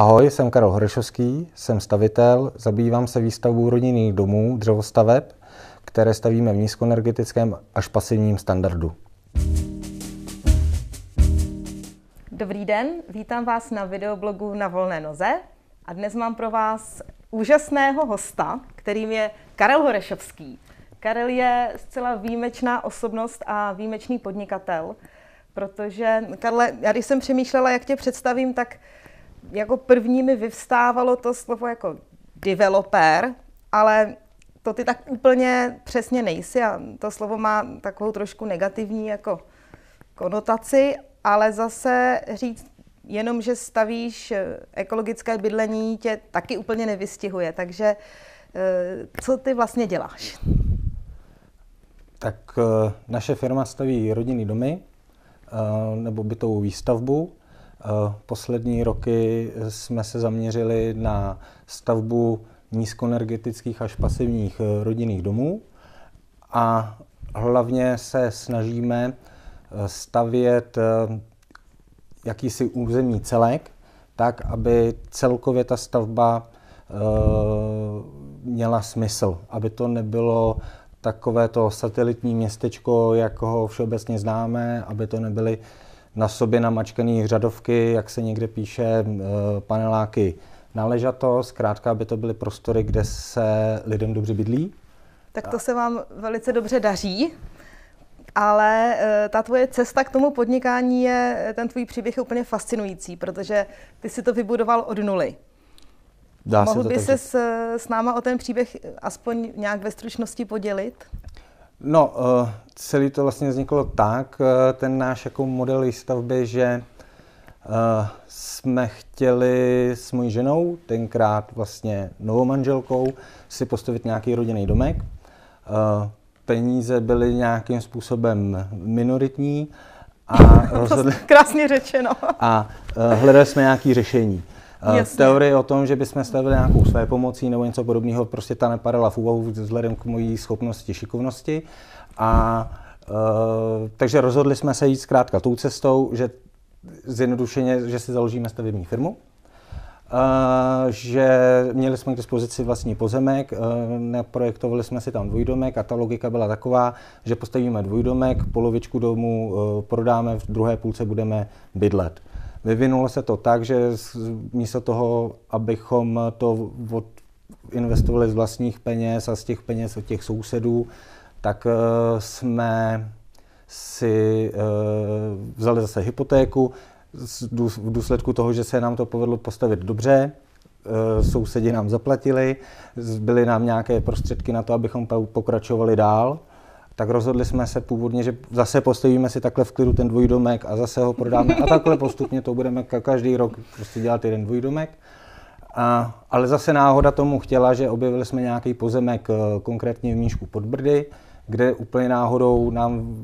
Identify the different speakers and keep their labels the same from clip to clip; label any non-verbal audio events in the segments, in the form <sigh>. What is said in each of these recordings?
Speaker 1: Ahoj, jsem Karel Horešovský, jsem stavitel, zabývám se výstavbou rodinných domů, dřevostaveb, které stavíme v nízkoenergetickém až pasivním standardu.
Speaker 2: Dobrý den, vítám vás na videoblogu Na volné noze a dnes mám pro vás úžasného hosta, kterým je Karel Horešovský. Karel je zcela výjimečná osobnost a výjimečný podnikatel, protože, Karle, já když jsem přemýšlela, jak tě představím, tak jako první mi vyvstávalo to slovo jako developer, ale to ty tak úplně přesně nejsi a to slovo má takovou trošku negativní jako konotaci, ale zase říct jenom, že stavíš ekologické bydlení, tě taky úplně nevystihuje. Takže eh, co ty vlastně děláš?
Speaker 1: Tak eh, naše firma staví rodinný domy eh, nebo bytovou výstavbu. Poslední roky jsme se zaměřili na stavbu nízkoenergetických až pasivních rodinných domů a hlavně se snažíme stavět jakýsi územní celek, tak, aby celkově ta stavba měla smysl, aby to nebylo takové to satelitní městečko, jak ho všeobecně známe, aby to nebyly na sobě namačkané řadovky, jak se někde píše, e, paneláky na ležato, zkrátka, aby to byly prostory, kde se lidem dobře bydlí.
Speaker 2: Tak to se vám velice dobře daří ale eh, ta tvoje cesta k tomu podnikání je, ten tvůj příběh je úplně fascinující, protože ty si to vybudoval od nuly.
Speaker 1: Dá
Speaker 2: Mohl by
Speaker 1: se
Speaker 2: s, s náma o ten příběh aspoň nějak ve stručnosti podělit?
Speaker 1: No, uh, celý to vlastně vzniklo tak, uh, ten náš jako model výstavby, že uh, jsme chtěli s mojí ženou, tenkrát vlastně novou manželkou, si postavit nějaký rodinný domek. Peníze byly nějakým způsobem minoritní
Speaker 2: a rozhodli... Krásně řečeno.
Speaker 1: A hledali jsme nějaké řešení. Uh, teorie o tom, že bychom stavili nějakou své pomocí nebo něco podobného, prostě ta nepadala v úvahu vzhledem k mojí schopnosti, šikovnosti. A uh, takže rozhodli jsme se jít zkrátka tou cestou, že zjednodušeně, že si založíme stavební firmu že měli jsme k dispozici vlastní pozemek, naprojektovali jsme si tam dvojdomek a ta logika byla taková, že postavíme dvojdomek, polovičku domu prodáme, v druhé půlce budeme bydlet. Vyvinulo se to tak, že místo toho, abychom to od, investovali z vlastních peněz a z těch peněz od těch sousedů, tak jsme si vzali zase hypotéku, v důsledku toho, že se nám to povedlo postavit dobře, e, sousedi nám zaplatili, byly nám nějaké prostředky na to, abychom pokračovali dál, tak rozhodli jsme se původně, že zase postavíme si takhle v klidu ten dvojdomek a zase ho prodáme a takhle postupně to budeme každý rok prostě dělat jeden dvojdomek. A, ale zase náhoda tomu chtěla, že objevili jsme nějaký pozemek e, konkrétně v Míšku pod Brdy, kde úplně náhodou nám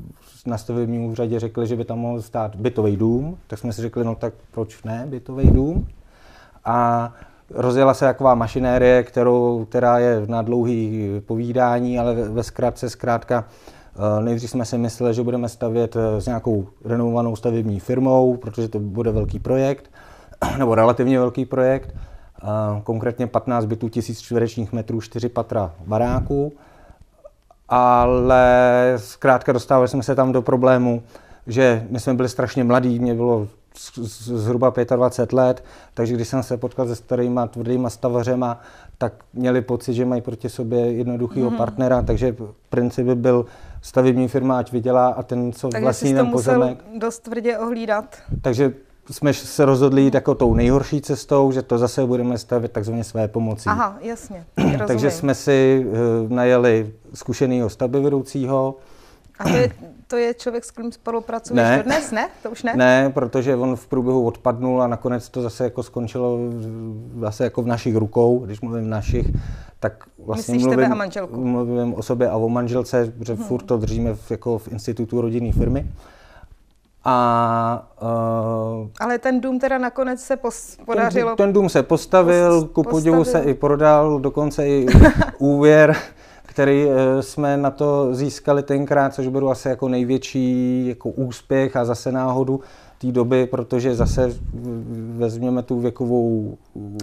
Speaker 1: na stavebním úřadě řekli, že by tam mohl stát bytový dům, tak jsme si řekli, no tak proč ne bytový dům. A rozjela se taková mašinérie, kterou, která je na dlouhý povídání, ale ve zkrátce zkrátka eh, Nejdřív jsme si mysleli, že budeme stavět eh, s nějakou renovovanou stavební firmou, protože to bude velký projekt, <clears throat> nebo relativně velký projekt, konkrétně 15 bytů, 1000 čtverečních metrů, 4 patra baráků ale zkrátka dostávali jsme se tam do problému, že my jsme byli strašně mladí, mě bylo zhruba 25 let, takže když jsem se potkal se starýma tvrdýma stavařema, tak měli pocit, že mají proti sobě jednoduchého mm. partnera, takže princip by byl stavební firma, ať vydělá a ten, co
Speaker 2: takže
Speaker 1: vlastní ten pozemek.
Speaker 2: dost tvrdě ohlídat.
Speaker 1: Takže jsme se rozhodli jít jako tou nejhorší cestou, že to zase budeme stavět takzvaně své pomocí.
Speaker 2: Aha, jasně. <clears throat>
Speaker 1: Takže jsme si uh, najeli zkušeného stavbyvedoucího.
Speaker 2: A to je, to je člověk, s kterým spolupracuješ ne. dnes, ne? To už ne?
Speaker 1: Ne, protože on v průběhu odpadnul a nakonec to zase jako skončilo zase jako v našich rukou, když mluvím našich, tak vlastně
Speaker 2: Myslíš
Speaker 1: mluvím,
Speaker 2: tebe a manželku?
Speaker 1: mluvím o sobě a o manželce, protože hmm. furt to držíme v, jako v institutu rodinné firmy. A,
Speaker 2: uh, Ale ten dům teda nakonec se pos, podařilo.
Speaker 1: Ten, ten dům se postavil, pos, ku podivu se i prodal, dokonce i <laughs> úvěr, který uh, jsme na to získali tenkrát, což byl asi jako největší jako úspěch a zase náhodu, té doby, protože zase vezměme tu věkovou,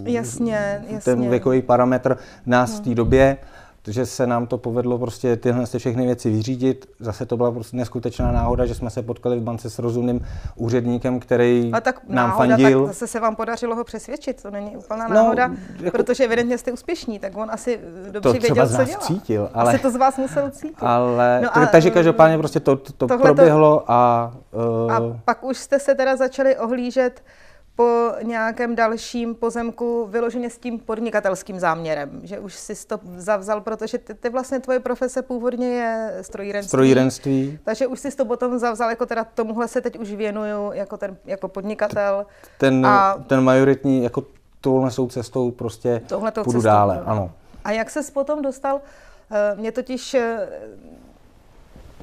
Speaker 2: jasně, jasně.
Speaker 1: ten věkový parametr nás v té době, že se nám to povedlo prostě tyhle všechny věci vyřídit. Zase to byla prostě neskutečná náhoda, že jsme se potkali v bance s rozumným úředníkem, který
Speaker 2: A tak
Speaker 1: nám
Speaker 2: náhoda,
Speaker 1: fandil.
Speaker 2: Tak zase se vám podařilo ho přesvědčit, to není úplná náhoda, no, jako, protože evidentně jste úspěšní, tak on asi dobře
Speaker 1: to
Speaker 2: věděl,
Speaker 1: co dělá. Cítil,
Speaker 2: ale, asi to z vás musel cítit.
Speaker 1: Ale, no a, takže každopádně prostě to, to, to proběhlo a...
Speaker 2: Uh, a pak už jste se teda začali ohlížet po nějakém dalším pozemku vyloženě s tím podnikatelským záměrem, že už si to zavzal, protože ty, ty vlastně tvoje profese původně je strojírenství.
Speaker 1: Strojírenství.
Speaker 2: Takže už si to potom zavzal, jako teda tomuhle se teď už věnuju jako, ten, jako podnikatel.
Speaker 1: Ten, a, ten majoritní, jako tohle jsou cestou prostě půjdu cestou, dále, ano.
Speaker 2: A jak ses potom dostal, eh, mě totiž eh,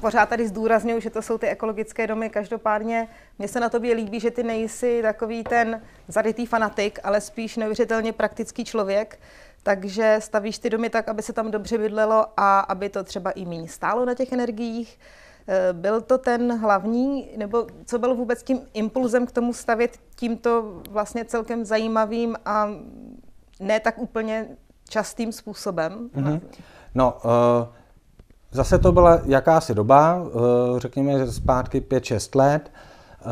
Speaker 2: pořád tady zdůraznuju, že to jsou ty ekologické domy. Každopádně mně se na tobě líbí, že ty nejsi takový ten zarytý fanatik, ale spíš neuvěřitelně praktický člověk. Takže stavíš ty domy tak, aby se tam dobře bydlelo a aby to třeba i méně stálo na těch energiích. Eh, byl to ten hlavní, nebo co byl vůbec tím impulzem k tomu stavět tímto vlastně celkem zajímavým a ne tak úplně častým způsobem?
Speaker 1: Mm-hmm. No, uh Zase to byla jakási doba, eh, řekněme zpátky 5-6 let, eh,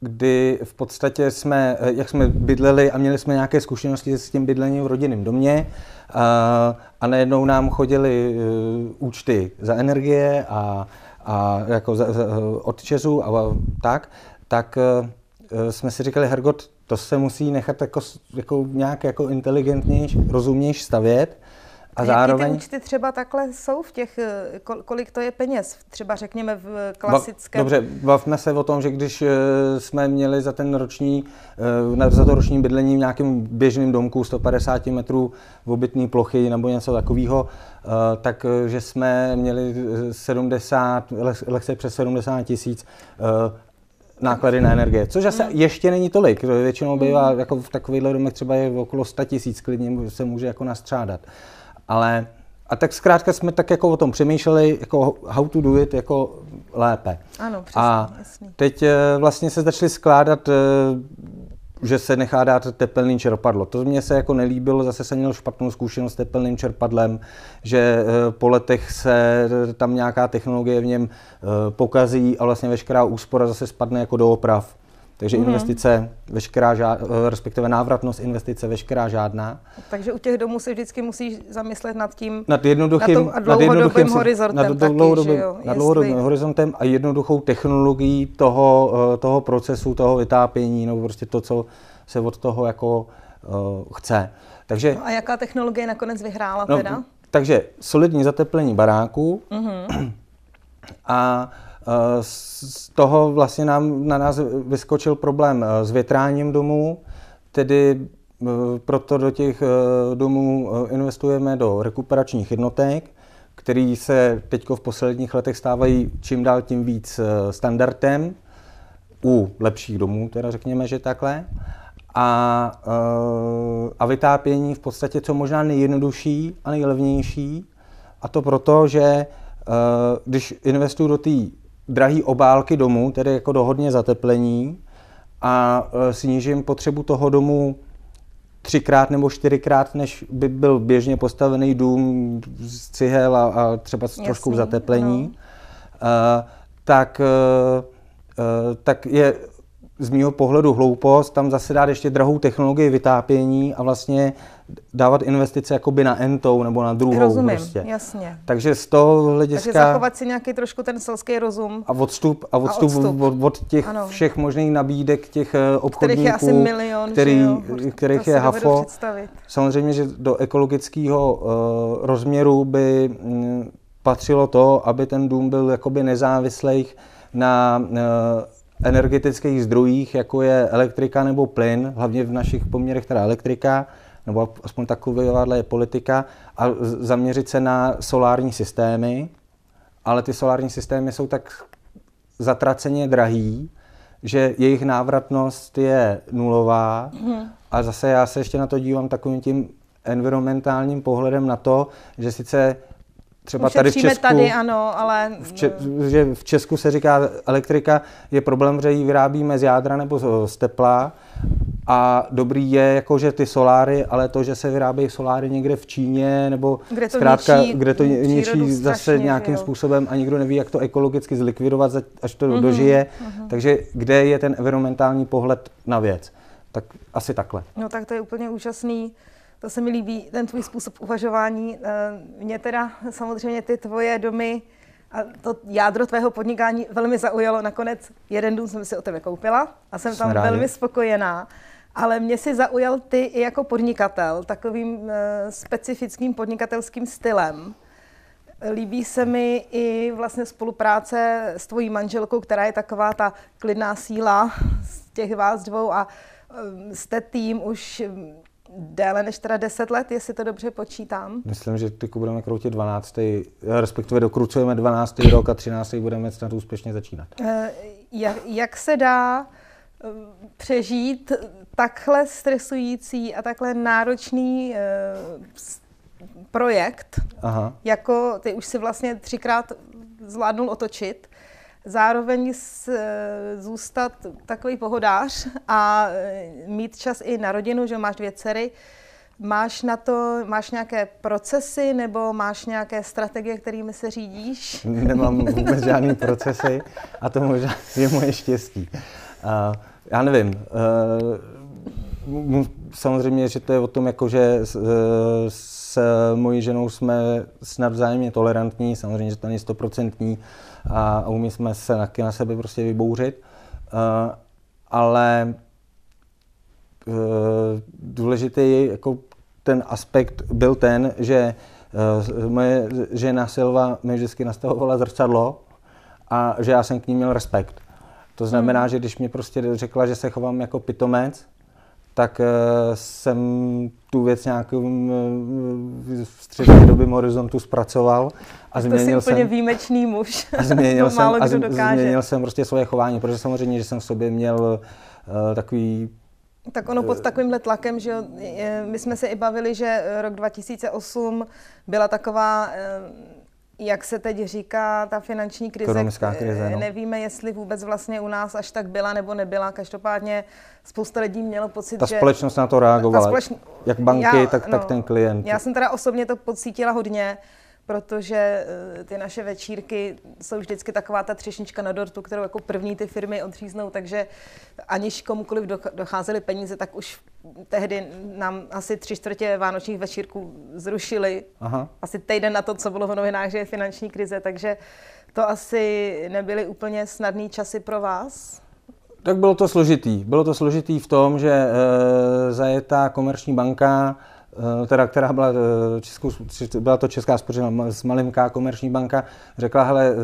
Speaker 1: kdy v podstatě jsme, eh, jak jsme bydleli a měli jsme nějaké zkušenosti s tím bydlením v rodinném domě a najednou nám chodily účty za energie a, a jako za, za, od Česu a tak, tak jsme si říkali, Hergot, to se musí nechat jako, jako nějak jako inteligentnější, rozumnější stavět,
Speaker 2: a, zároveň... Jaký ty účty třeba takhle jsou v těch, eh, kolik to je peněz, třeba řekněme v klasickém...
Speaker 1: Dobře, bavme se o tom, že když eh, jsme měli za ten roční, eh, za to roční bydlení v nějakém běžném domku 150 metrů v obytné plochy nebo něco takového, takže jsme měli 70, lehce přes 70 tisíc náklady na energie, což zase mm. ještě není tolik. Většinou bývá, mm. jako v takovýchhle domech třeba je okolo 100 tisíc, klidně se může jako nastřádat. Ale a tak zkrátka jsme tak jako o tom přemýšleli, jako how to do it jako lépe.
Speaker 2: Ano, přesně,
Speaker 1: a
Speaker 2: jasný.
Speaker 1: teď eh, vlastně se začali skládat, eh, že se nechá dát tepelný čerpadlo. To mě se jako nelíbilo, zase jsem měl špatnou zkušenost s tepelným čerpadlem, že eh, po letech se tam nějaká technologie v něm pokazí a vlastně veškerá úspora zase spadne jako do oprav. Takže mm-hmm. investice veškerá, žád, eh, respektive návratnost investice veškerá žádná.
Speaker 2: Takže u těch domů se vždycky musíš zamyslet nad tím,
Speaker 1: nad jednoduchým,
Speaker 2: nad, nad jednoduchým horizontem.
Speaker 1: Nad, dlouhodobým, taky, nad dlouhodobým jestli... horizontem a jednoduchou technologií toho, eh, toho procesu, toho vytápění, nebo prostě to, co se od toho jako uh, chce.
Speaker 2: Takže, no a jaká technologie nakonec vyhrála no, teda?
Speaker 1: Takže solidní zateplení baráku mm-hmm. a z toho vlastně nám, na nás vyskočil problém eh, s větráním domů, tedy eh, proto do těch eh, domů investujeme do rekuperačních jednotek, který se teď v posledních letech stávají čím dál tím víc standardem u lepších domů, teda řekněme, že takhle. A, a vytápění v podstatě co možná nejjednodušší a nejlevnější. A to proto, že když investuju do té drahé obálky domu, tedy jako do hodně zateplení a e, snížím potřebu toho domu třikrát nebo čtyřikrát, než by byl běžně postavený dům z cihel a, a třeba s trošku zateplení, no. uh, tak, uh, tak je z mého pohledu hloupost tam zase dát ještě drahou technologii vytápění a vlastně dávat investice jakoby na entou nebo na druhou.
Speaker 2: Rozumím,
Speaker 1: prostě.
Speaker 2: jasně.
Speaker 1: Takže z toho hlediska...
Speaker 2: Takže zachovat si nějaký trošku ten selský rozum.
Speaker 1: A odstup, a odstup, a odstup. Od, od těch ano. všech možných nabídek těch obchodníků, kterých
Speaker 2: je asi milion,
Speaker 1: který,
Speaker 2: jo?
Speaker 1: kterých je hafo. Samozřejmě, že do ekologického uh, rozměru by um, patřilo to, aby ten dům byl jakoby nezávislý na uh, energetických zdrojích, jako je elektrika nebo plyn, hlavně v našich poměrech teda elektrika, nebo aspoň takováhle je politika, a zaměřit se na solární systémy, ale ty solární systémy jsou tak zatraceně drahý, že jejich návratnost je nulová mm. a zase já se ještě na to dívám takovým tím environmentálním pohledem na to, že sice třeba tady v Česku,
Speaker 2: tady, ano, ale...
Speaker 1: V, če, že v Česku se říká, elektrika je problém, že ji vyrábíme z jádra nebo z tepla a dobrý je, jako že ty soláry, ale to, že se vyrábějí soláry někde v Číně nebo
Speaker 2: kde to
Speaker 1: zkrátka,
Speaker 2: ničí,
Speaker 1: kde to ničí zase strašně, nějakým jo. způsobem a nikdo neví, jak to ekologicky zlikvidovat, až to mm-hmm, dožije. Mm-hmm. Takže kde je ten environmentální pohled na věc? Tak asi takhle.
Speaker 2: No tak to je úplně úžasný. To se mi líbí, ten tvůj způsob uvažování. Eh, mě teda samozřejmě ty tvoje domy a to jádro tvého podnikání velmi zaujalo. Nakonec jeden dům jsem si o tebe koupila a jsem tam rádi. velmi spokojená. Ale mě si zaujal ty i jako podnikatel, takovým uh, specifickým podnikatelským stylem. Líbí se mi i vlastně spolupráce s tvojí manželkou, která je taková ta klidná síla z těch vás dvou a um, jste tým už déle než teda 10 let, jestli to dobře počítám.
Speaker 1: Myslím, že ty budeme kroutit 12. respektive dokrucujeme 12. rok a 13. budeme snad úspěšně začínat.
Speaker 2: Eh, jak, jak se dá eh, přežít takhle stresující a takhle náročný projekt, Aha. jako ty už si vlastně třikrát zvládnul otočit, zároveň s, zůstat takový pohodář a mít čas i na rodinu, že máš dvě dcery. Máš na to, máš nějaké procesy nebo máš nějaké strategie, kterými se řídíš? <laughs>
Speaker 1: Nemám vůbec žádný procesy a to možná <laughs> je moje štěstí. Uh, já nevím. Uh, samozřejmě, že to je o tom, jako, že s, s mojí ženou jsme snad vzájemně tolerantní, samozřejmě, že to není stoprocentní, a umí jsme se taky na sebe prostě vybouřit. Uh, ale uh, důležitý jako ten aspekt byl ten, že uh, moje žena Silva mi vždycky nastavovala zrcadlo a že já jsem k ní měl respekt. To znamená, hmm. že když mě prostě řekla, že se chovám jako pitomec, tak uh, jsem tu věc nějakým uh, v střednědobém horizontu zpracoval
Speaker 2: a změnil to jsi úplně jsem, výjimečný muž.
Speaker 1: A změnil, <laughs> jsem, a změnil jsem prostě svoje chování, protože samozřejmě, že jsem v sobě měl uh, takový
Speaker 2: tak ono pod takovýmhle tlakem, že my jsme se i bavili, že rok 2008 byla taková jak se teď říká, ta finanční krize,
Speaker 1: krize no.
Speaker 2: nevíme, jestli vůbec vlastně u nás až tak byla nebo nebyla. Každopádně spousta lidí mělo pocit,
Speaker 1: ta
Speaker 2: že...
Speaker 1: Ta společnost na to reagovala, společn... jak banky, já, tak, no, tak ten klient.
Speaker 2: Já jsem teda osobně to pocítila hodně, protože eh, ty naše večírky jsou vždycky taková ta třešnička na dortu, kterou jako první ty firmy odříznou, takže aniž komukoliv docházely peníze, tak už tehdy nám asi tři čtvrtě vánočních večírků zrušili. Aha. Asi týden na to, co bylo v novinách, že je finanční krize, takže to asi nebyly úplně snadné časy pro vás.
Speaker 1: Tak bylo to složitý. Bylo to složitý v tom, že e, zajetá komerční banka teda, která byla, eh, českou, byla to Česká spořitelna s malinká komerční banka, řekla, hele, eh,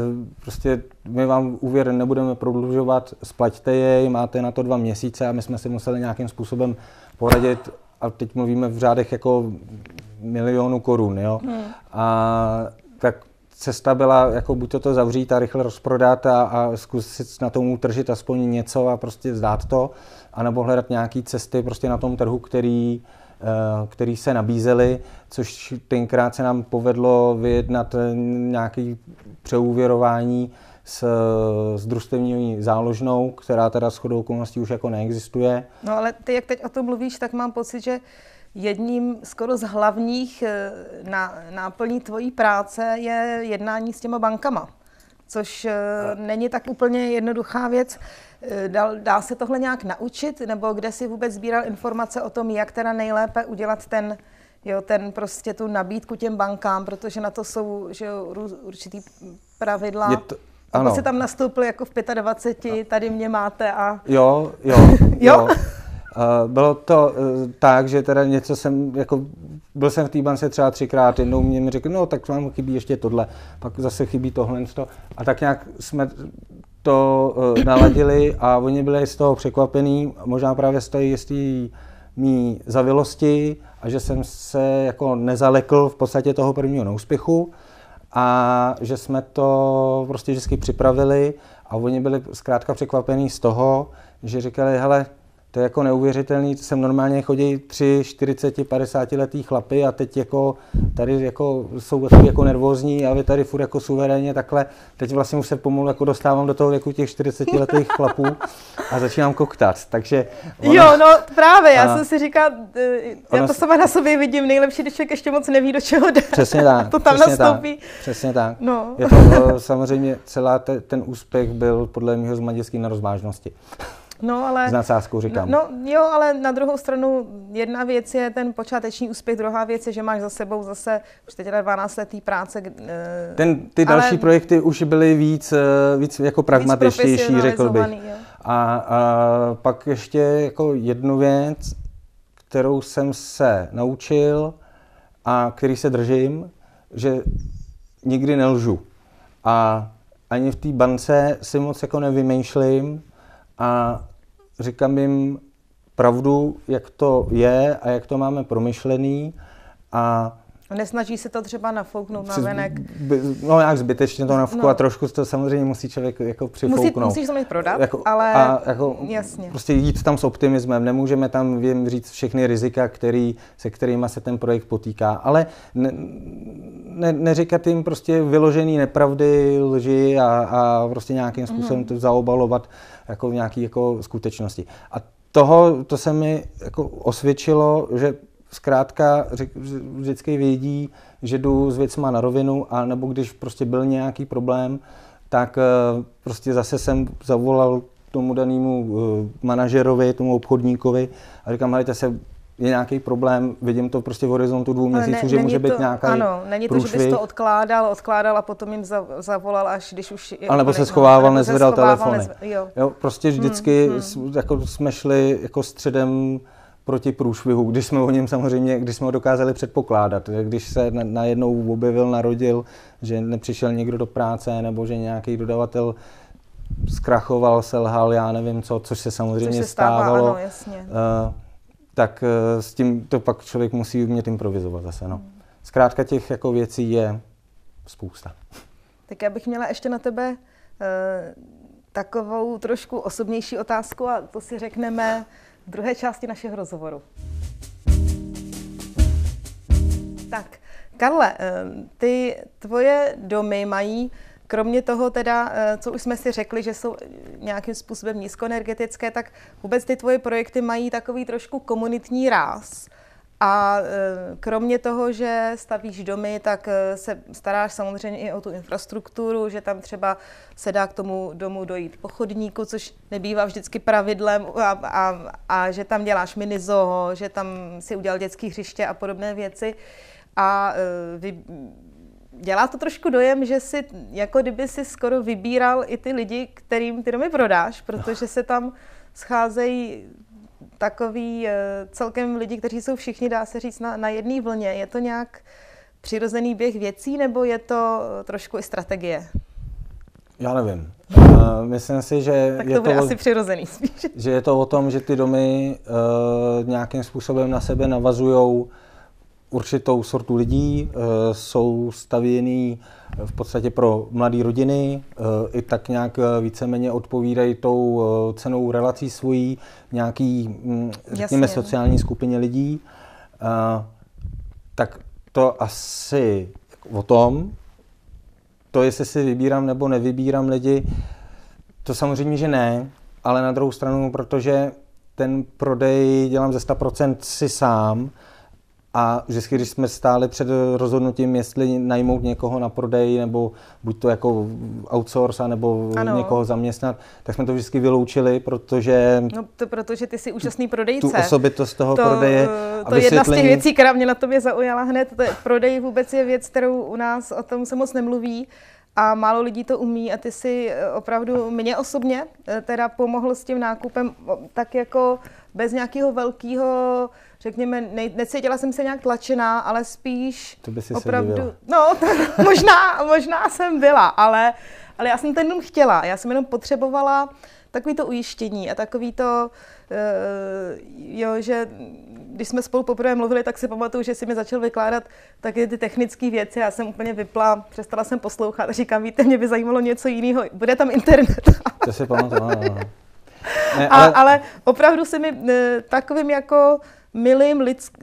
Speaker 1: prostě my vám úvěr nebudeme prodlužovat, splaťte jej, máte na to dva měsíce a my jsme si museli nějakým způsobem poradit a teď mluvíme v řádech jako milionu korun, jo. Hmm. A tak cesta byla jako buď to zavřít a rychle rozprodat a, a zkusit na tomu utržit aspoň něco a prostě zdát to, anebo hledat nějaké cesty prostě na tom trhu, který Eh, který se nabízely, což tenkrát se nám povedlo vyjednat eh, nějaké přeúvěrování s, s družstevní záložnou, která teda shodou okolností už jako neexistuje.
Speaker 2: No ale ty, jak teď o tom mluvíš, tak mám pocit, že jedním skoro z hlavních eh, náplní tvojí práce je jednání s těma bankama, což není tak úplně jednoduchá věc. Eh, dá, dá se tohle nějak naučit, nebo kde si vůbec sbíral informace o tom, jak teda nejlépe udělat ten, jo, ten prostě tu nabídku těm bankám, protože na to jsou že jo, určitý pravidla. Je to, ano. Jako si tam nastoupil jako v 25, tady mě máte a...
Speaker 1: Jo, jo, <laughs> jo. jo. Uh, bylo to uh, tak, že teda něco jsem, jako byl jsem v té bance třeba třikrát, jednou mě mi řekl, no tak vám chybí ještě tohle, pak zase chybí tohle. A tak nějak jsme to uh, naladili a oni byli z toho překvapení, možná právě z té jistý mý zavilosti a že jsem se jako nezalekl v podstatě toho prvního neúspěchu a že jsme to prostě vždycky připravili a oni byli zkrátka překvapení z toho, že říkali, hele, to je jako neuvěřitelný, sem normálně chodí tři, 40, 50 letý chlapy a teď jako tady jako jsou takový jako nervózní a vy tady furt jako suverénně takhle, teď vlastně už se pomalu jako dostávám do toho věku těch 40 letých <laughs> chlapů a začínám koktat, takže...
Speaker 2: Ono, jo, no právě, já a, jsem si říkal, já to sama na sobě vidím, nejlepší, když člověk ještě moc neví, do čeho jde.
Speaker 1: Přesně <laughs> tak.
Speaker 2: to tam
Speaker 1: přesně
Speaker 2: nastoupí.
Speaker 1: Tak, přesně tak. No. Je to samozřejmě celá te, ten úspěch byl podle mého z na rozvážnosti.
Speaker 2: No, ale,
Speaker 1: s nadsázkou říkám.
Speaker 2: No, jo, ale na druhou stranu jedna věc je ten počáteční úspěch, druhá věc je, že máš za sebou zase už teď 12 letý práce.
Speaker 1: Uh, ten, ty další ale, projekty už byly víc, uh, víc jako pragmatičtější, řekl bych. A, a pak ještě jako jednu věc, kterou jsem se naučil a který se držím, že nikdy nelžu. A ani v té bance si moc jako nevymýšlím a říkám jim pravdu, jak to je a jak to máme promyšlený a
Speaker 2: Nesnaží se to třeba nafouknout na venek?
Speaker 1: No nějak zbytečně to nafukovat, no. trošku to samozřejmě musí člověk jako přifouknout.
Speaker 2: Musí, musíš to prodat, jako, ale
Speaker 1: a jako jasně. prostě jít tam s optimismem, nemůžeme tam jim říct všechny rizika, který, se kterými se ten projekt potýká, ale ne, ne, neříkat jim prostě vyložený nepravdy, lži a, a prostě nějakým způsobem mm. to zaobalovat jako v nějaké jako skutečnosti. A toho, to se mi jako osvědčilo, že zkrátka vždycky vědí, že jdu s věcma na rovinu, a nebo když prostě byl nějaký problém, tak eh, prostě zase jsem zavolal tomu danému eh, manažerovi, tomu obchodníkovi a říkám, hejte se, je nějaký problém, vidím to prostě v horizontu dvou měsíců, ne, že může to, být nějaký
Speaker 2: Ano, není to, průšvih. že bys to odkládal, odkládal a potom jim zavolal, až když už...
Speaker 1: Ale nebo se schovával, nezvedal telefony. Nezve, jo. jo. prostě vždycky hmm, hmm. Jako jsme šli jako středem proti průšvihu, když jsme o něm samozřejmě, když jsme ho dokázali předpokládat. Když se najednou objevil, narodil, že nepřišel někdo do práce, nebo že nějaký dodavatel zkrachoval, selhal, já nevím co, což se samozřejmě což se stává, stávalo.
Speaker 2: Ano, jasně. Uh,
Speaker 1: tak uh, s tím to pak člověk musí umět improvizovat zase. No. Hmm. Zkrátka těch jako věcí je spousta.
Speaker 2: Tak já bych měla ještě na tebe uh, takovou trošku osobnější otázku a to si řekneme v druhé části našeho rozhovoru. Tak, Karle, eh, ty tvoje domy mají, kromě toho teda, eh, co už jsme si řekli, že jsou nějakým způsobem nízkoenergetické, tak vůbec ty tvoje projekty mají takový trošku komunitní ráz. A e, kromě toho, že stavíš domy, tak e, se staráš samozřejmě i o tu infrastrukturu, že tam třeba se dá k tomu domu dojít po chodníku, což nebývá vždycky pravidlem, a, a, a že tam děláš mini zoo, že tam si udělal dětský hřiště a podobné věci. A e, vy, dělá to trošku dojem, že si jako kdyby si skoro vybíral i ty lidi, kterým ty domy prodáš, protože se tam scházejí takový eh, celkem lidi, kteří jsou všichni, dá se říct, na, na jedné vlně. Je to nějak přirozený běh věcí, nebo je to trošku i strategie?
Speaker 1: Já nevím. Uh, <laughs> myslím si, že
Speaker 2: tak to je bude to, asi přirozený spíš.
Speaker 1: Že je to o tom, že ty domy uh, nějakým způsobem na sebe navazují určitou sortu lidí, uh, jsou stavěný v podstatě pro mladé rodiny, eh, i tak nějak eh, víceméně odpovídají tou eh, cenou relací svojí nějaký, hm, řekněme, Jasně. sociální skupině lidí. Tak to asi o tom, to, jestli si vybírám nebo nevybírám lidi, to samozřejmě, že ne, ale na druhou stranu, protože ten prodej dělám ze 100% si sám, a vždycky, když jsme stáli před rozhodnutím, jestli najmout někoho na prodej, nebo buď to jako outsource, nebo ano. někoho zaměstnat, tak jsme to vždycky vyloučili, protože...
Speaker 2: No to protože ty jsi úžasný prodejce.
Speaker 1: Tu osobitost toho to, prodeje.
Speaker 2: To je jedna z těch věcí, která mě na tobě zaujala hned. To je, prodej vůbec je věc, kterou u nás o tom se moc nemluví a málo lidí to umí a ty si eh, opravdu mě osobně eh, teda pomohl s tím nákupem tak jako bez nějakého velkého řekněme, ne, necítila jsem se nějak tlačená, ale spíš
Speaker 1: to by si
Speaker 2: opravdu,
Speaker 1: se
Speaker 2: no <laughs> to, možná, možná jsem byla, ale, ale já jsem ten dům chtěla, já jsem jenom potřebovala takový to ujištění a takový to, uh, jo, že když jsme spolu poprvé mluvili, tak si pamatuju, že si mi začal vykládat taky ty technické věci. Já jsem úplně vypla, přestala jsem poslouchat a říkám, víte, mě by zajímalo něco jiného. Bude tam internet.
Speaker 1: To si pamatuju, <laughs>
Speaker 2: ne, ale... A, ale opravdu se mi eh, takovým jako milým, lidsk,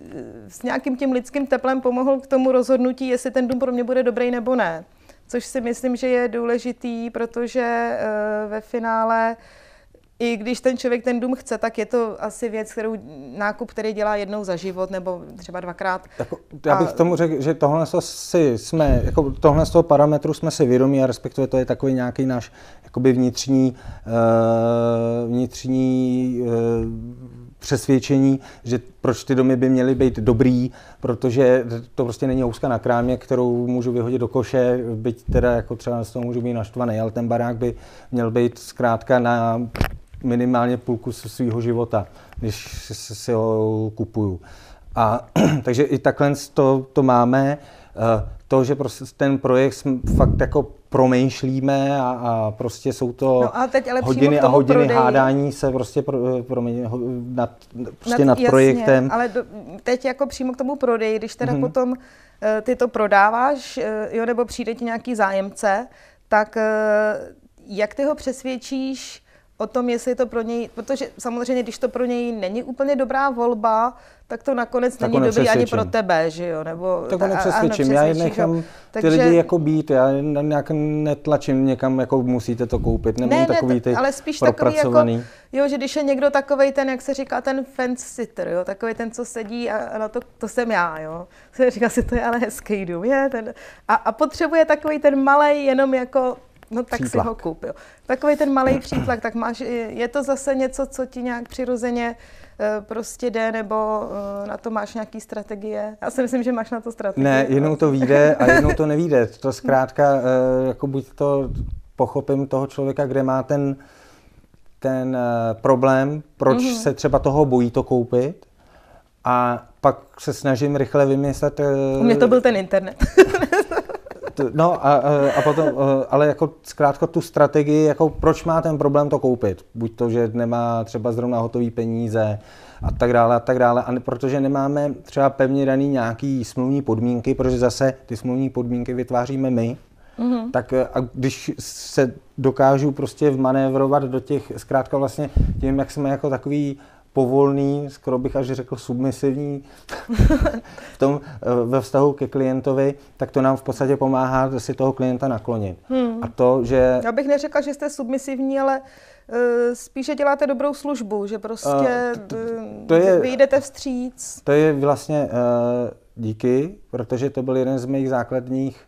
Speaker 2: s nějakým tím lidským teplem pomohl k tomu rozhodnutí, jestli ten dům pro mě bude dobrý nebo ne. Což si myslím, že je důležitý, protože uh, ve finále i když ten člověk ten dům chce, tak je to asi věc, kterou nákup, který dělá jednou za život nebo třeba dvakrát.
Speaker 1: Jako, já bych a... tomu řekl, že tohle si jsme, jako tohle z toho parametru jsme si vědomí a respektive to je takový nějaký náš jakoby vnitřní, uh, vnitřní uh, přesvědčení, že proč ty domy by měly být dobrý, protože to prostě není houska na krámě, kterou můžu vyhodit do koše, byť teda jako třeba z toho můžu být naštvaný, ale ten barák by měl být zkrátka na minimálně půlku svého života, když si ho kupuju. A <clears throat> takže i takhle to, to máme. To, že prostě ten projekt fakt jako promýšlíme a, a prostě jsou to no a teď ale hodiny a hodiny prodeji. hádání se prostě pro, pro mě, nad, prostě nad, nad jasně, projektem.
Speaker 2: Ale do, teď jako přímo k tomu prodeji, když teda mm-hmm. potom uh, ty to prodáváš, uh, jo, nebo přijde ti nějaký zájemce, tak uh, jak ty ho přesvědčíš, o tom, jestli je to pro něj, protože samozřejmě, když to pro něj není úplně dobrá volba, tak to nakonec tak není dobrý ani pro tebe, že jo? Nebo,
Speaker 1: tak ho nepřesvědčím, já nechám ty Takže... lidi jako být, já nějak netlačím někam, jako musíte to koupit, nemám ne, takový ne, ty ale spíš propracovaný. Takový
Speaker 2: jako, jo, že když je někdo takový ten, jak se říká, ten fence sitter, jo, takový ten, co sedí a, a na to, to jsem já, jo. <laughs> Se říká si, to je ale hezký dům, je ten, a, a potřebuje takový ten malý jenom jako No tak přítlak. si ho koupil. Takový ten malý <clears throat> přítlak, tak máš, je to zase něco, co ti nějak přirozeně eh, prostě jde, nebo eh, na to máš nějaký strategie? Já si myslím, že máš na to strategie.
Speaker 1: Ne, jednou to vyjde a jednou to nevíde. To zkrátka, eh, jako buď to pochopím toho člověka, kde má ten, ten problém, proč mm-hmm. se třeba toho bojí to koupit, a pak se snažím rychle vymyslet.
Speaker 2: U mě to byl ten internet. <laughs>
Speaker 1: no a, a potom, eh, ale jako zkrátka tu strategii, jako proč má ten problém to koupit. Buď to, že nemá třeba zrovna hotový peníze a tak dále a tak dále. A protože nemáme třeba pevně daný nějaký smluvní podmínky, protože zase ty smluvní podmínky vytváříme my, Mm-hmm. Tak eh, a když se dokážu prostě vmanévrovat do těch, zkrátka vlastně tím, jak jsme jako takový povolný, skoro bych až řekl submisivní <laughs> v tom, eh, ve vztahu ke klientovi, tak to nám v podstatě pomáhá si toho klienta naklonit. Hmm. A to, že...
Speaker 2: Já bych neřekla, že jste submisivní, ale uh, spíše děláte dobrou službu, že prostě uh, to, to je, vyjdete vstříc.
Speaker 1: To je vlastně uh, díky, protože to byl jeden z mých základních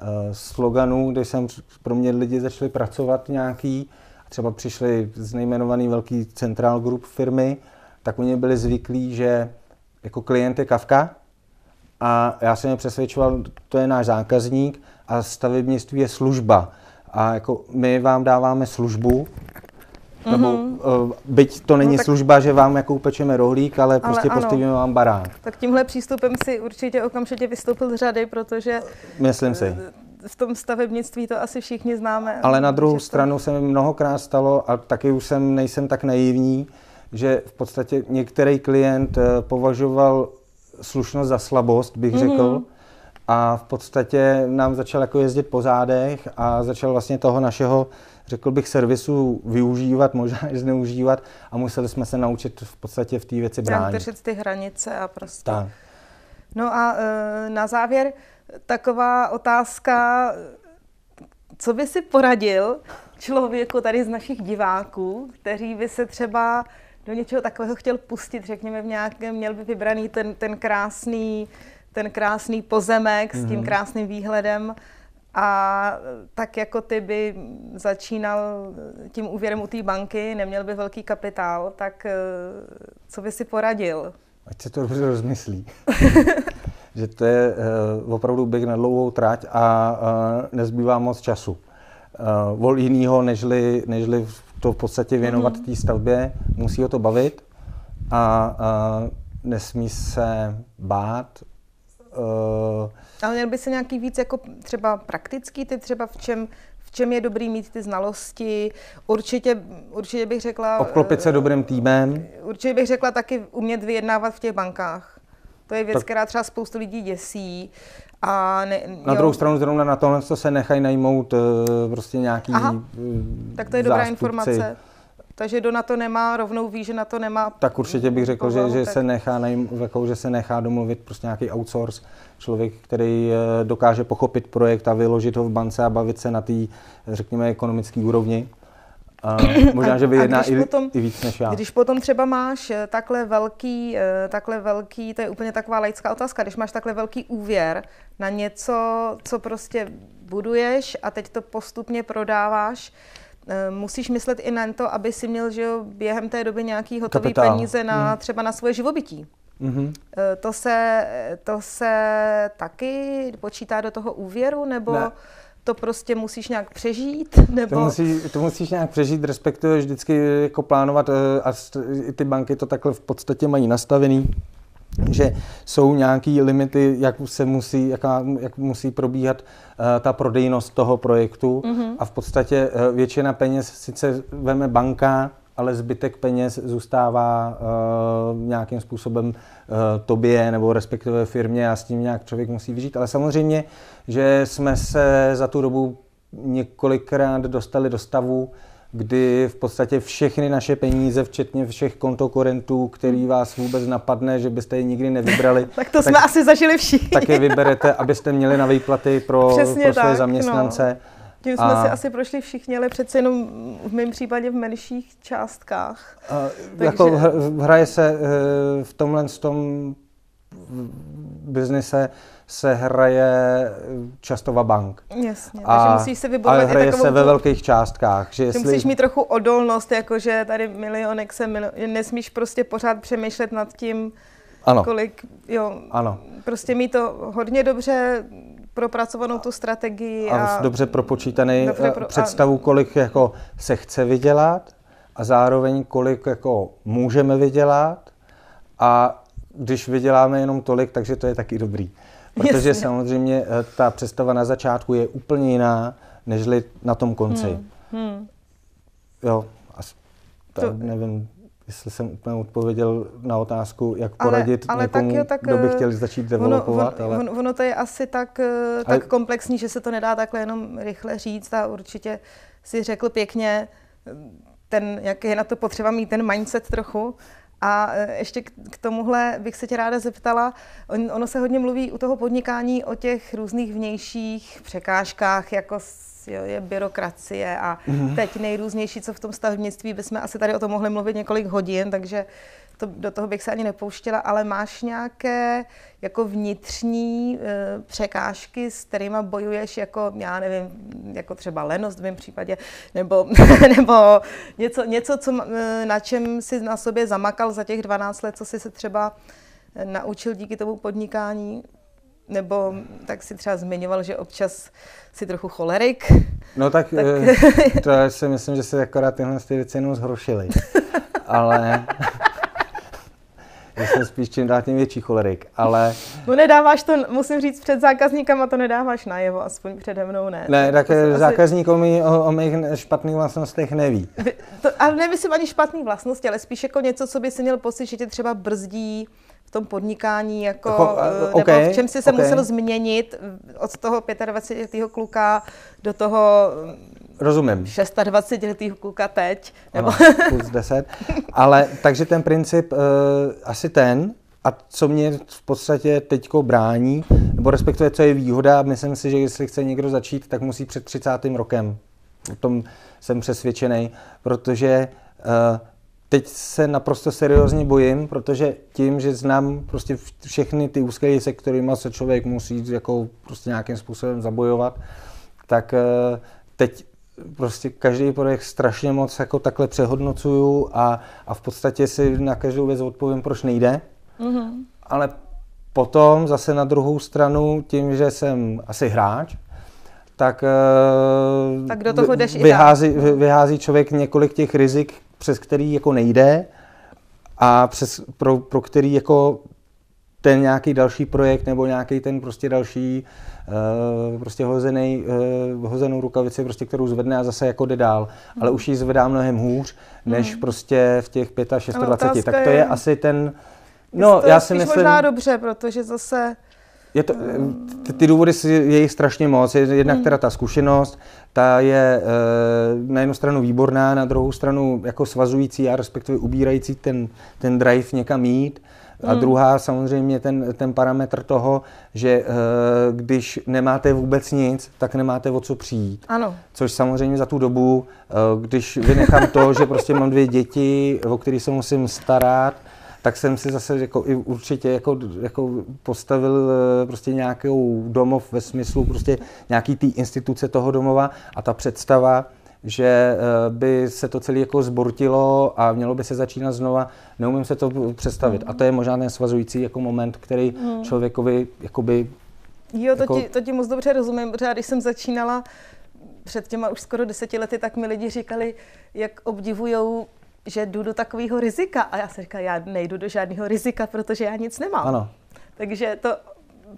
Speaker 1: uh, sloganů, kdy jsem pro mě lidi začali pracovat nějaký, třeba přišli z nejmenovaný velký central group firmy, tak oni byli zvyklí, že jako klient je Kavka a já jsem je přesvědčoval, to je náš zákazník a stavebnictví je služba. A jako my vám dáváme službu, mm-hmm. nebo uh, byť to není no, tak... služba, že vám jako upečeme rohlík, ale, ale prostě ano. postavíme vám barák.
Speaker 2: Tak tímhle přístupem si určitě okamžitě vystoupil z řady, protože...
Speaker 1: Myslím si eh,
Speaker 2: v tom stavebnictví to asi všichni známe.
Speaker 1: Ale na druhou stranu to... se mi mnohokrát stalo, a taky už jsem, nejsem tak naivní, že v podstatě některý klient eh, považoval slušnost za slabost, bych mm-hmm. řekl, a v podstatě nám začal jako jezdit po zádech a začal vlastně toho našeho, řekl bych, servisu využívat, možná i zneužívat a museli jsme se naučit v podstatě v té věci bránit.
Speaker 2: Tak ty hranice a prostě. Tak. No a e, na závěr, taková otázka, co by si poradil člověku tady z našich diváků, kteří by se třeba do něčeho takového chtěl pustit, řekněme, v nějakém, měl by vybraný ten, ten krásný ten krásný pozemek mm-hmm. s tím mhm. krásným výhledem a tak jako ty by začínal tím úvěrem u té banky, neměl by velký kapitál, tak eh, co by si poradil?
Speaker 1: Ať se to dobře rozmyslí. <laughs> že to je uh, opravdu běh na dlouhou trať a uh, nezbývá moc času. Uh, vol jinýho, nežli, nežli to v podstatě věnovat mm-hmm. té stavbě, musí ho to bavit a nesmí se bát.
Speaker 2: Ale měl by se nějaký víc jako třeba praktický, ty třeba v čem, v čem je dobrý mít ty znalosti. Určitě, určitě bych řekla...
Speaker 1: Obklopit se dobrým týmem.
Speaker 2: Určitě bych řekla taky umět vyjednávat v těch bankách. To je věc, tak, která třeba spoustu lidí děsí. A ne,
Speaker 1: na jo. druhou stranu zrovna na tohle se nechají najmout uh, prostě nějaký Aha,
Speaker 2: tak to je dobrá informace. Takže kdo na to nemá, rovnou ví, že na to nemá.
Speaker 1: Tak určitě bych řekl, že, že, se nechá najím, jako, že se nechá domluvit prostě nějaký outsource, člověk, který eh, dokáže pochopit projekt a vyložit ho v bance a bavit se na té, řekněme, ekonomické úrovni. <coughs> A možná, že vyjedná i, potom, i víc než já.
Speaker 2: Když potom třeba máš eh, takhle velký, eh, takhle velký, to je úplně taková laická otázka, když máš takhle velký úvěr na něco, co prostě buduješ a teď to postupně prodáváš, eh, musíš myslet i na to, aby si měl že jo, během té doby nějaký hotový Kapitál. peníze na hmm. třeba na svoje živobytí. Mm-hmm. To, se, to se taky počítá do toho úvěru, nebo... Ne to prostě musíš nějak přežít? Nebo...
Speaker 1: To, musí, to musíš nějak přežít, respektive vždycky jako plánovat eh, a ty banky to takhle v podstatě mají nastavený, že jsou nějaké limity, jak se musí, jaká, jak musí probíhat uh, ta prodejnost toho projektu mm-hmm. a v podstatě uh, většina peněz sice veme banka, ale zbytek peněz zůstává uh, nějakým způsobem uh, tobě nebo respektive firmě a s tím nějak člověk musí vyžít. Ale samozřejmě, že jsme se za tu dobu několikrát dostali do stavu, kdy v podstatě všechny naše peníze, včetně všech kontokorentů, který vás vůbec napadne, že byste je nikdy nevybrali. <laughs>
Speaker 2: tak to tak, jsme asi zažili všichni.
Speaker 1: tak je vyberete, abyste měli na výplaty pro, <laughs> pro své tak, no. zaměstnance. No.
Speaker 2: Tím jsme a... si asi prošli všichni, ale přece jenom v mém případě v menších částkách.
Speaker 1: A, Takže... Jako hraje se eh, v tomhle v tom biznise se hraje často va bank.
Speaker 2: Jasně, a, takže musíš se vybavit
Speaker 1: ale hraje se ve velkých částkách. Že
Speaker 2: jestli... Musíš mít trochu odolnost, jakože tady milionek se milio... nesmíš prostě pořád přemýšlet nad tím, ano. kolik, jo, ano. prostě mít to hodně dobře propracovanou tu strategii.
Speaker 1: A, a dobře propočítaný dobře pro, představu, kolik jako se chce vydělat a zároveň kolik jako můžeme vydělat a když vyděláme jenom tolik, takže to je taky dobrý. Protože Jasně. samozřejmě eh, ta představa na začátku je úplně jiná, nežli na tom konci. Hmm. Hmm. Jo, asi, to, nevím, jestli jsem úplně odpověděl na otázku, jak poradit ale, ale někomu, tak jo, tak, kdo by chtěl začít developovat.
Speaker 2: Ono, ale... ono to je asi tak, eh, tak ale... komplexní, že se to nedá takhle jenom rychle říct a určitě si řekl pěkně, ten, jak je na to potřeba mít ten mindset trochu. A eh, ještě k tomuhle bych se tě ráda zeptala. ono se hodně mluví u toho podnikání o těch různých vnějších překážkách, jako jo, je byrokracie a mm-hmm. teď nejrůznější, co v tom stavebnictví, bychom asi tady o tom mohli mluvit několik hodin, takže to, do toho bych se ani nepouštěla, ale máš nějaké jako vnitřní e, překážky, s kterými bojuješ jako, já nevím, jako třeba lenost v mém případě, nebo, <laughs> nebo něco, něco co, e, na čem si na sobě zamakal za těch 12 let, co jsi se třeba e, naučil díky tomu podnikání? Nebo tak si třeba zmiňoval, že občas si trochu cholerik.
Speaker 1: No tak, tak... Eh, to já si myslím, že se akorát tyhle ty věci jenom zhoršily. <laughs> Ale já jsem spíš čím dál tím větší cholerik, ale...
Speaker 2: No nedáváš to, musím říct, před zákazníkama to nedáváš najevo, aspoň přede mnou ne.
Speaker 1: Ne, tak zákazník asi... o, o mých špatných vlastnostech neví.
Speaker 2: To, ale nemyslím ani špatný vlastnosti, ale spíš jako něco, co by si měl pocit, že tě třeba brzdí tom podnikání, jako, jako uh, okay, nebo v čem jsi se okay. musel změnit od toho 25-letého kluka do toho
Speaker 1: Rozumím.
Speaker 2: 26-letého kluka teď.
Speaker 1: Nebo... Ano, plus 10. Ale takže ten princip uh, asi ten, a co mě v podstatě teďko brání, nebo respektive co je výhoda, myslím si, že jestli chce někdo začít, tak musí před 30. rokem. O tom jsem přesvědčený, protože uh, teď se naprosto seriózně bojím, protože tím, že znám prostě všechny ty úskalí, se kterými se člověk musí jako prostě nějakým způsobem zabojovat, tak eh, teď prostě každý projekt strašně moc jako takhle přehodnocuju a, a v podstatě si na každou věc odpovím, proč nejde. Mm-hmm. Ale potom zase na druhou stranu, tím, že jsem asi hráč, tak,
Speaker 2: eh, tak do toho jdeš
Speaker 1: vyhází, vyhází člověk několik těch rizik, přes který jako nejde a přes, pro, pro který jako ten nějaký další projekt nebo nějaký ten prostě další uh, prostě hozený, uh, hozenou rukavici, prostě, kterou zvedne a zase jako jde dál. Mm. Ale už ji zvedá mnohem hůř, než mm. prostě v těch 25, 26. Tak to je, je asi ten...
Speaker 2: No, já si myslím... možná dobře, protože zase
Speaker 1: Je to, ty, ty důvody je jich strašně moc. Jednak hmm. teda ta zkušenost, ta je e, na jednu stranu výborná, na druhou stranu jako svazující a respektive ubírající ten, ten drive někam jít. A hmm. druhá samozřejmě ten, ten parametr toho, že e, když nemáte vůbec nic, tak nemáte o co přijít.
Speaker 2: Ano.
Speaker 1: Což samozřejmě za tu dobu, e, když vynechám to, že prostě mám dvě děti, o které se musím starat, tak jsem si zase jako i určitě jako, jako postavil eh, prostě nějakou domov ve smyslu prostě nějaký té instituce toho domova a ta představa, že eh, by se to celé jako zbortilo a mělo by se začínat znova, neumím se to představit. A to je možná ten svazující jako moment, který hmm. člověkovi jakoby...
Speaker 2: Jo, to, jako... ti, to ti moc dobře rozumím, protože když jsem začínala před těma už skoro deseti lety, tak mi lidi říkali, jak obdivují že jdu do takového rizika. A já jsem říkala, já nejdu do žádného rizika, protože já nic nemám.
Speaker 1: Ano.
Speaker 2: Takže to,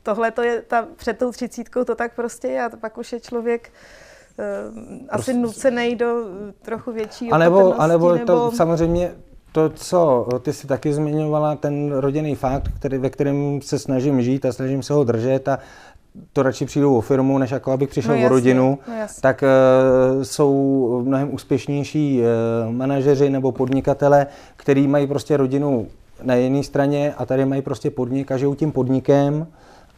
Speaker 2: tohle to je ta, před tou třicítkou to tak prostě je a to pak už je člověk uh, asi prostě... nucený do trochu větší
Speaker 1: a nebo, a nebo, nebo to samozřejmě to, co ty si taky zmiňovala, ten rodinný fakt, který, ve kterém se snažím žít a snažím se ho držet a to radši přijdu o firmu, než jako abych přišel no, jasně, o rodinu, no, tak uh, jsou mnohem úspěšnější uh, manažeři nebo podnikatele, kteří mají prostě rodinu na jedné straně a tady mají prostě podnik a žijou tím podnikem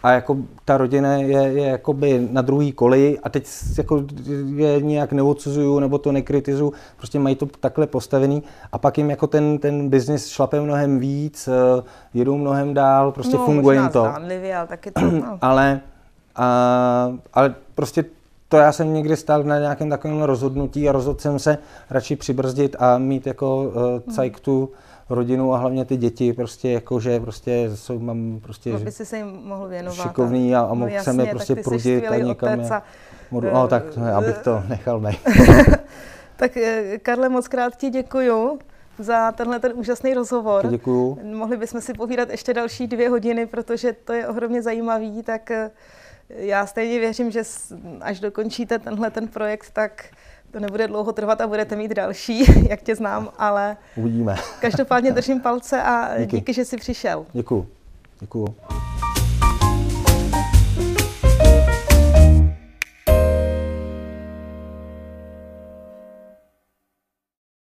Speaker 1: a jako ta rodina je, je jakoby na druhý koleji a teď jako je nějak neodsuzuju nebo to nekritizuju, prostě mají to takhle postavený a pak jim jako ten, ten biznis šlape mnohem víc, uh, jedou mnohem dál, prostě no, funguje jim to.
Speaker 2: Zdánlivě, ale taky to,
Speaker 1: no. <clears throat> ale a, ale prostě to já jsem někdy stál na nějakém takovém rozhodnutí a rozhodl jsem se radši přibrzdit a mít jako uh, cajk tu rodinu a hlavně ty děti, prostě jako, že prostě jsou, mám prostě
Speaker 2: Aby si se jim mohl věnovat.
Speaker 1: šikovný a, a mohl no jsem je prostě prudit a někam je, modu, no tak abych to nechal nej. <laughs>
Speaker 2: tak eh, Karle, moc krát ti děkuju za tenhle ten úžasný rozhovor.
Speaker 1: Děkuju.
Speaker 2: Mohli bychom si povídat ještě další dvě hodiny, protože to je ohromně zajímavý, tak eh, já stejně věřím, že až dokončíte tenhle ten projekt, tak to nebude dlouho trvat a budete mít další, <laughs> jak tě znám, ale
Speaker 1: uvidíme.
Speaker 2: Každopádně držím palce a díky, díky že jsi přišel.
Speaker 1: Děkuju. Děkuju.